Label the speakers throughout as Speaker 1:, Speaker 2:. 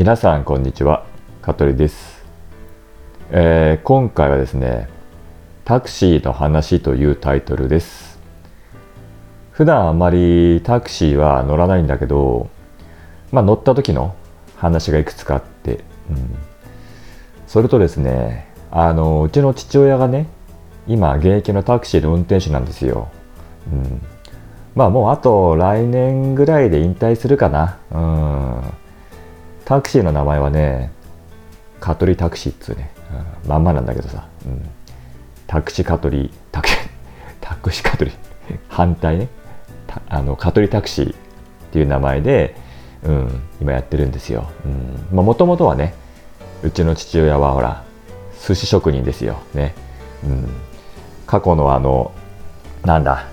Speaker 1: 皆さんこんにちは。香取です、えー、今回はですねタクシーの話というタイトルです。普段あまりタクシーは乗らないんだけどまあ乗った時の話がいくつかあって、うん、それとですねあのうちの父親がね今現役のタクシーの運転手なんですよ、うん、まあもうあと来年ぐらいで引退するかな。うん。タクシーの名前はねカトリタクシーっつうね、うん、まんまなんだけどさ、うん、タクシーカトリタク タクシーカトリ。反対ね。あのカトリタクシーっていう名前で、うん、今やってるんですよ。もともとはねうちの父親はほら寿司職人ですよ。ね、うん、過去のあのなんだ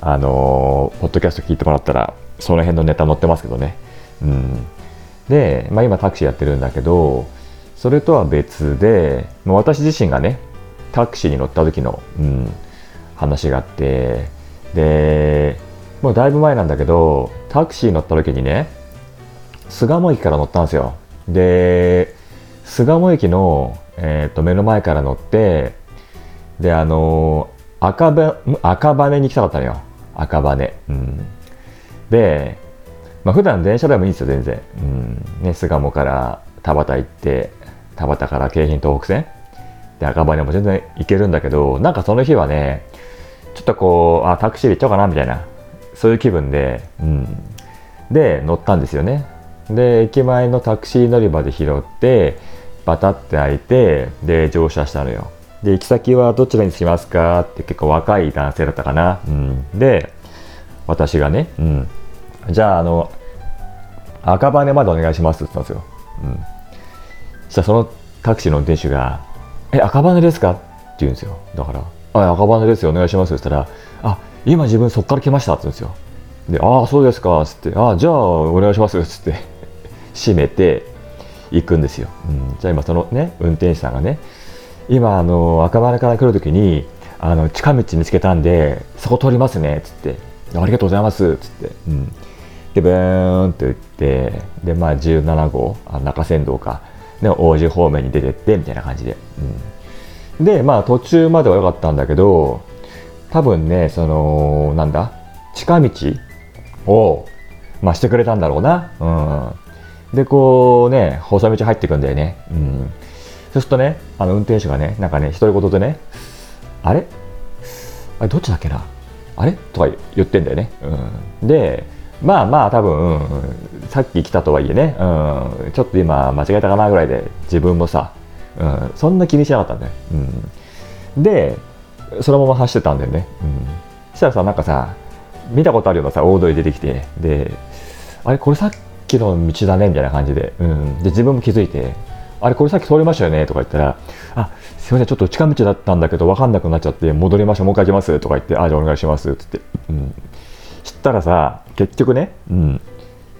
Speaker 1: あのポッドキャスト聞いてもらったらその辺のネタ載ってますけどね、うん、で、まあ、今タクシーやってるんだけどそれとは別でもう私自身がねタクシーに乗った時の、うん、話があってでもうだいぶ前なんだけどタクシー乗った時にね巣鴨駅から乗ったんですよ。で巣鴨駅の、えー、と目の前から乗ってであの赤羽赤羽に行きたかったのよ。赤羽、うん、で、まあ普段電車でもいいんですよ全然、うん。ね、巣鴨から田端行って田端から京浜東北線。で赤羽も全然行けるんだけどなんかその日はねちょっとこうあタクシーで行っちゃおうかなみたいな。そういう気分で、うん、で乗ったんですよね。で駅前のタクシー乗り場で拾ってバタって開いてで乗車したのよ。で行き先はどちらにしますか？って結構若い男性だったかな、うん、で私がね、うん、じゃああの赤羽までお願いしますって言ったんですよ、うん、そしたらそのタクシーの運転手が「え赤羽ですか?」って言うんですよ。だから「あ赤羽ですよお願いします」って言ったら「あ今自分そっから来ました」って言うんですよ。で「ああそうですか」っつって「あじゃあお願いします」っつって 閉めて行くんですよ、うん、じゃあ今そのね運転手さんがね今あの赤羽から来る時にあの近道見つけたんでそこ通りますねっつってありがとうございますっつって、うん、でブーンって言ってでまあ17号あ中山道か。で王子方面に出てってみたいな感じで、うん、でまあ途中までは良かったんだけど多分ねそのなんだ？近道を、まあ、してくれたんだろうな、うん、でこうね細道入っていくんだよね、うん。そうするとね、あの運転手がね、なんかね、独り言でね、あれ？あれどっちだっけな？あれ？とか言ってんだよね。うん、で、まあまあ多分、うん、さっき来たとはいえね、うん、ちょっと今間違えたかなぐらいで自分もさ、うん、そんな気にしなかったんだよ。うん、で、そのまま走ってたんだよね。うん、そしたらさ、なんかさ、見たことあるようなさ、大通り出てきて、で、あれこれさっきの道だねみたいな感じで、うん、で自分も気づいて、あれこれさっき通りましたよねとか言ったら、あ、すいません、ちょっと近道だったんだけど分かんなくなっちゃって戻りましょう、もう一回行きますとか言って、あ、じゃあお願いしますってって。うん。知ったらさ、結局ね、うん。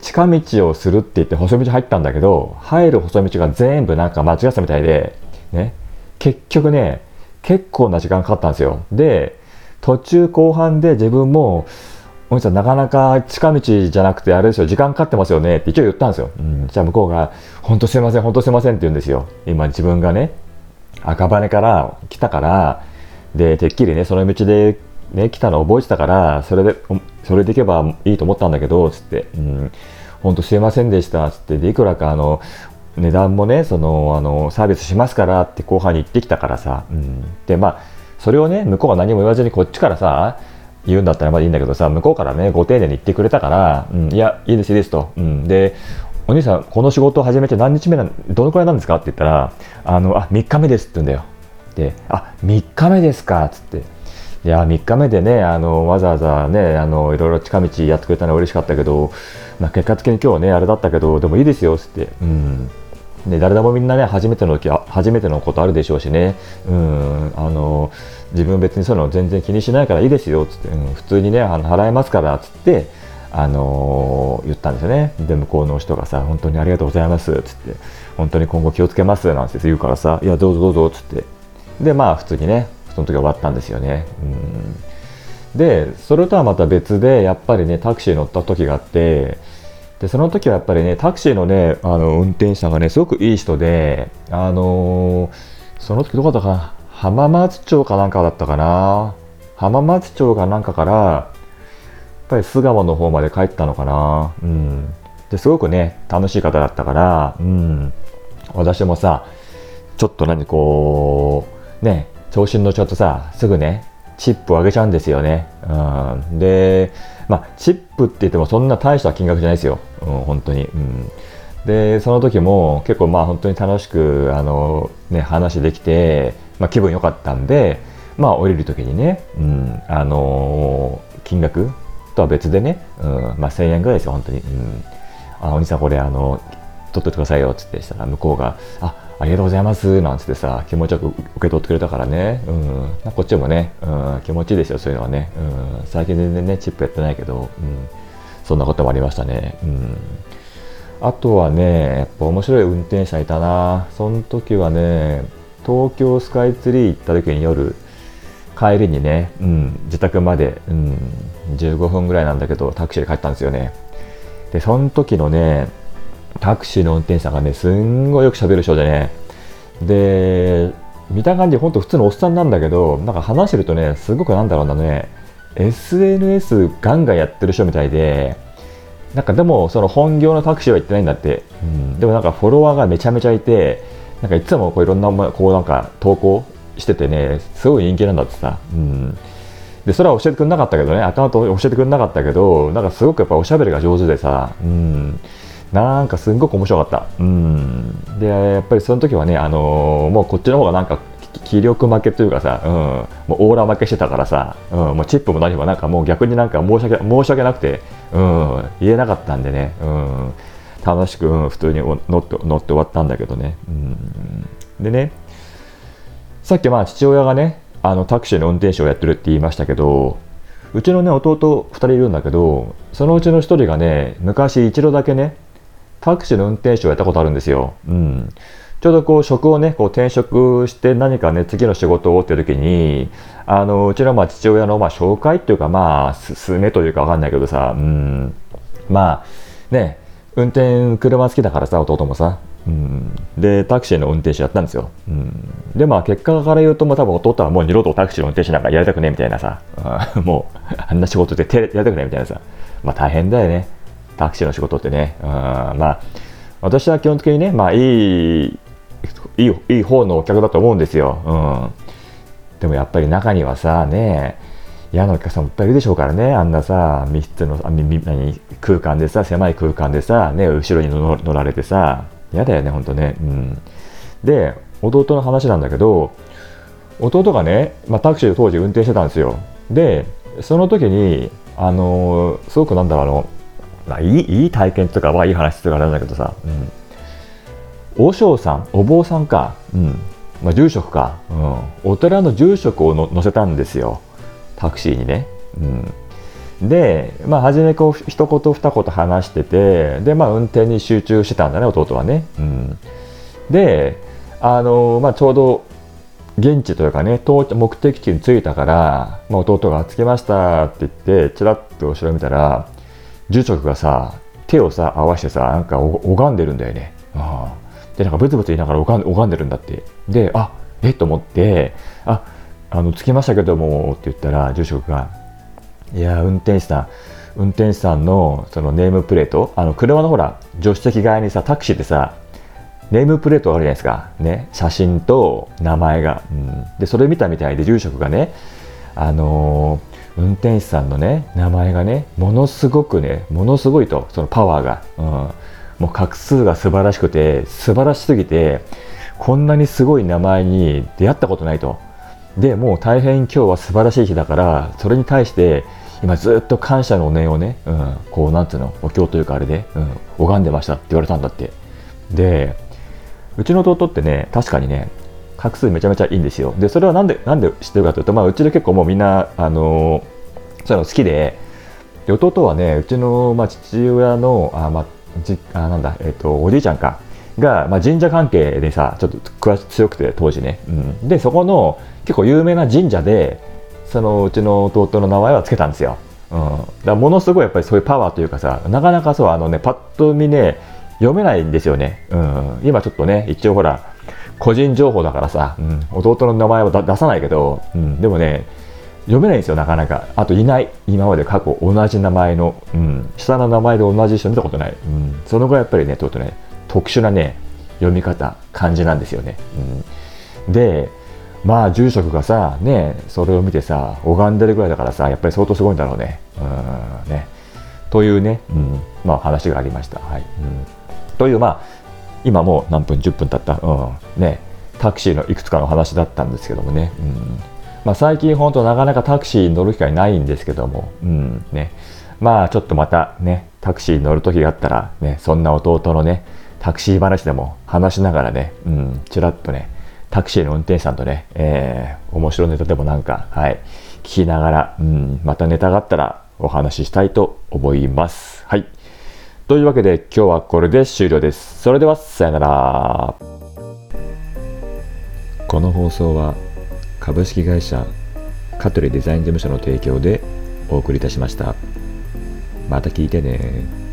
Speaker 1: 近道をするって言って細道入ったんだけど、入る細道が全部なんか間違ったみたいで、ね、結局ね、結構な時間かかったんですよ。で、途中後半で自分も、お兄さんなかなか近道じゃなくてあれですよ時間かかってますよねって一応言ったんですよ、うん、じゃあ向こうが「本当すいません本当すいません」って言うんですよ今自分がね赤羽から来たからでてっきりねその道でね来たの覚えてたからそれでそれで行けばいいと思ったんだけどつって「うん、本当すいませんでした」つって。でいくらかあの値段もねそのあのサービスしますからって後半に言ってきたからさ、うん、でまあそれをね向こうが何も言わずにこっちからさ言うんだったらまだいいんだけどさ向こうからねご丁寧に言ってくれたから、うん、いやいいですいいですと、うん、でお兄さんこの仕事を始めて何日目なんどのくらいなんですか？って言ったらあのあ3日目ですって言うんだよ。であ3日目ですか？つって。いや3日目でねあのわざわざねあのいろいろ近道やってくれたのは嬉しかったけど、まあ、結果的に今日はねあれだったけどでもいいですよっつって、うん、ね、誰でもみんなね初めての時初めてのことあるでしょうしね、うん、あの自分別にそういうの全然気にしないからいいですよっつって、うん、普通にねあの払えますからっつって、あのー、言ったんですよね。で向こうの人がさ本当にありがとうございますっつって。本当に今後気をつけますなんて言うからさいやどうぞどうぞっつって。でまあ普通にねその時終わったんですよね。うん。でそれとはまた別でやっぱりねタクシー乗った時があってでその時はやっぱりねタクシーのねあの運転手さんがねすごくいい人であのー、その時どこだったかな？浜松町かなんかだったかな？浜松町かなんかからやっぱり巣鴨の方まで帰ったのかな？うん。ですごくね楽しい方だったからうん。私もさちょっと何こうね調子に乗っちゃうとさすぐねチップを上げちゃうんですよね、うん、でまあチップって言ってもそんな大した金額じゃないですよ、うん、本当に、うん、でその時も結構まあ本当に楽しくあの、ね、話できて、まあ、気分良かったんでまあ降りる時にね、うん、あの金額とは別でね、うんまあ、1000円ぐらいですよ本当に、うん、あお兄さんこれあの取っといてくださいよっつってしたら向こうがあありがとうございますなんつってさ気持ちよく受け取ってくれたからね、うん、こっちもね、うん、気持ちいいですよそういうのはね、うん、最近全然ねチップやってないけど、うん、そんなこともありましたね、うん、あとはねやっぱ面白い運転手さんいたな。その時はね東京スカイツリー行った時に夜帰りにね、うん、自宅まで、うん、15分ぐらいなんだけどタクシーで帰ったんですよね。でその時のねタクシーの運転手さんがね、すんごいよく喋る人でね、で、見た感じ、ほんと普通のおっさんなんだけど、なんか話してるとね、すごくなんだろうなね、SNS ガンガンやってる人みたいで、なんかでも、その本業のタクシーは行ってないんだって、うん、でもなんかフォロワーがめちゃめちゃいて、なんかいつもこういろんなこうなんか投稿しててね、すごい人気なんだってさ、うん、でそれは教えてくれなかったけどね、アカウント教えてくれなかったけど、なんかすごくやっぱおしゃべりが上手でさ、うん、なんかすんごく面白かった。うん。で、やっぱりその時はね、あのー、もうこっちの方がなんか気力負けというかさ、うん、もうオーラ負けしてたからさ、うん、もうチップも何もなんかもう逆になんか申し訳申し訳なくて、うん、言えなかったんでね、うん、楽しく、うん、普通に乗って乗って終わったんだけどね。うん、でね、さっきまあ父親がね、あのタクシーの運転手をやってるって言いましたけど、うちのね弟2人いるんだけど、そのうちの1人がね、昔一度だけね、タクシーの運転手をやったことあるんですよ。うん。ちょうどこう職をね、こう転職して何かね、次の仕事をっていう時に、あの、うちのまあ父親のまあ紹介っていうかまあ、すめというかわかんないけどさ、うん。まあ、ね、運転、車好きだからさ、弟もさ。うん、で、タクシーの運転手やったんですよ。うん、で、まあ結果から言うと、まあ多分弟はもう二度とタクシーの運転手なんかやりたくねえみたいなさ、もうあんな仕事でやりたくねえみたいなさ、まあ大変だよね。タクシーの仕事ってね、うん、まあ私は基本的にね、まあ、いいいいいい方のお客だと思うんですよ、うん、でもやっぱり中にはさね嫌なお客さんもいっぱいいるでしょうからね。あんなさ密室のあ何空間でさ狭い空間でさ、ね、後ろに乗られてさ嫌だよねほんとね、うん、で弟の話なんだけど弟がね、まあ、タクシーを当時運転してたんですよ。でその時にあのー、すごくなんだろうのまあ、いいいい体験とかはいい話とかあるんだけどさ、うん、和尚さんお坊さんか、うん。まあ、住職か、うん、お寺の住職をの乗せたんですよ。タクシーにね、うん、で、まあ、初めこう一言二言話しててで、まあ、運転に集中してたんだね弟はね、うん、であの、まあ、ちょうど現地というかね目的地に着いたから、まあ、弟が「着きました」って言ってちらっと後ろ見たら住職がさ手をさ合わせてさなんか拝んでるんだよね、あでなんかブツブツ言いながら拝んでるんだって。であえっ？と思ってああの着きましたけどもって言ったら住職がいや運転手さん運転手さんのそのネームプレートあの車のほら助手席側にさタクシーってさネームプレートあるじゃないですか、ね、写真と名前が、うん、でそれ見たみたいで住職がねあのー運転手さんのね名前がねものすごくねものすごいとそのパワーが、うん、もう画数が素晴らしくて素晴らしすぎてこんなにすごい名前に出会ったことないと。でもう大変今日は素晴らしい日だからそれに対して今ずっと感謝のお念をね、うん、こうなんつうのお経というかあれで、うん、拝んでましたって言われたんだって。でうちの弟ってね確かにね画数めちゃめちゃいいんですよ。でそれはなんでなんで知ってるかというと、まあ、うちで結構もうみんなあのそういうの好きで。弟はねうちの、まあ、父親のあ、まあ、じあなんだ、えーと、おじいちゃんか。が、まあ、神社関係でさちょっと詳し強くて当時ね、うん、でそこの結構有名な神社でそのうちの弟の名前は付けたんですよ、うん、だからものすごいやっぱりそういうパワーというかさなかなかそうあのねパッと見ね読めないんですよね、うん、今ちょっとね一応ほら個人情報だからさ、うん、弟の名前を出さないけど、うん、でもね読めないんですよなかなか。あといない。今まで過去同じ名前の、うん、下の名前で同じ人見たことない、うん、そのぐらいやっぱりねちょっとね特殊なね読み方漢字なんですよね、うん、でまあ住職がさねそれを見てさ拝んでるぐらいだからさやっぱり相当すごいんだろうね。うん。ね。というね、うん。まあ、話がありました、はい。うん、というまあ今もう何分10分経った、うん。ね、タクシーのいくつかの話だったんですけどもね、うん。まあ、最近本当なかなかタクシーに乗る機会ないんですけども、うんね、まあちょっとまたねタクシーに乗る時があったら、ね、そんな弟のねタクシー話でも話しながらね、うん、ちらっとねタクシーの運転手さんとね、えー、面白いネタでもなんか、はい、聞きながら、うん、またネタがあったらお話ししたいと思います。はい。というわけで今日はこれで終了です。それではさよなら。この放送は株式会社香取デザイン事務所の提供でお送りいたしました。また聞いてね